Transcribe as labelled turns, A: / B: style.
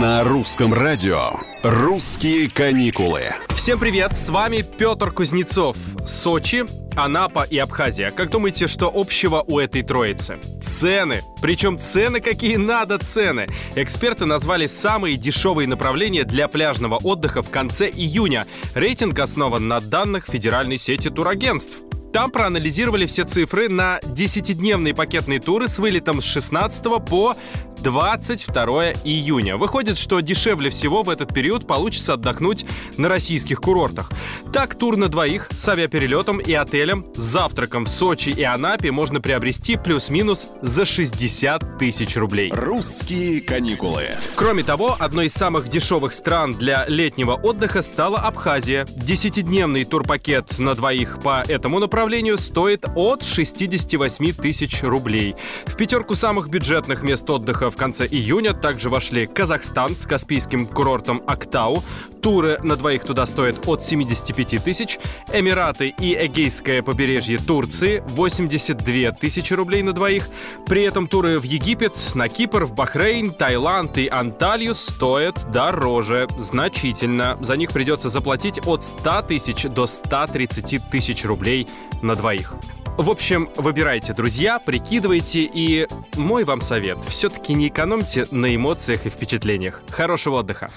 A: На русском радио «Русские каникулы».
B: Всем привет, с вами Петр Кузнецов. Сочи, Анапа и Абхазия. Как думаете, что общего у этой троицы? Цены. Причем цены какие надо цены. Эксперты назвали самые дешевые направления для пляжного отдыха в конце июня. Рейтинг основан на данных федеральной сети турагентств. Там проанализировали все цифры на 10-дневные пакетные туры с вылетом с 16 по 22 июня. Выходит, что дешевле всего в этот период получится отдохнуть на российских курортах. Так, тур на двоих с авиаперелетом и отелем с завтраком в Сочи и Анапе можно приобрести плюс-минус за 60 тысяч рублей.
A: «Русские каникулы».
B: Кроме того, одной из самых дешевых стран для летнего отдыха стала Абхазия. Десятидневный турпакет на двоих по этому направлению стоит от 68 тысяч рублей. В пятерку самых бюджетных мест отдыха в конце июня также вошли Казахстан с каспийским курортом Актау. Туры на двоих туда стоят от 75 тысяч. Эмираты и Эгейское побережье Турции 82 тысячи рублей на двоих. При этом туры в Египет, на Кипр, в Бахрейн, Таиланд и Анталью стоят дороже, значительно. За них придется заплатить от 100 тысяч до 130 тысяч рублей на двоих. В общем, выбирайте, друзья, прикидывайте и мой вам совет. Все-таки не экономьте на эмоциях и впечатлениях. Хорошего отдыха!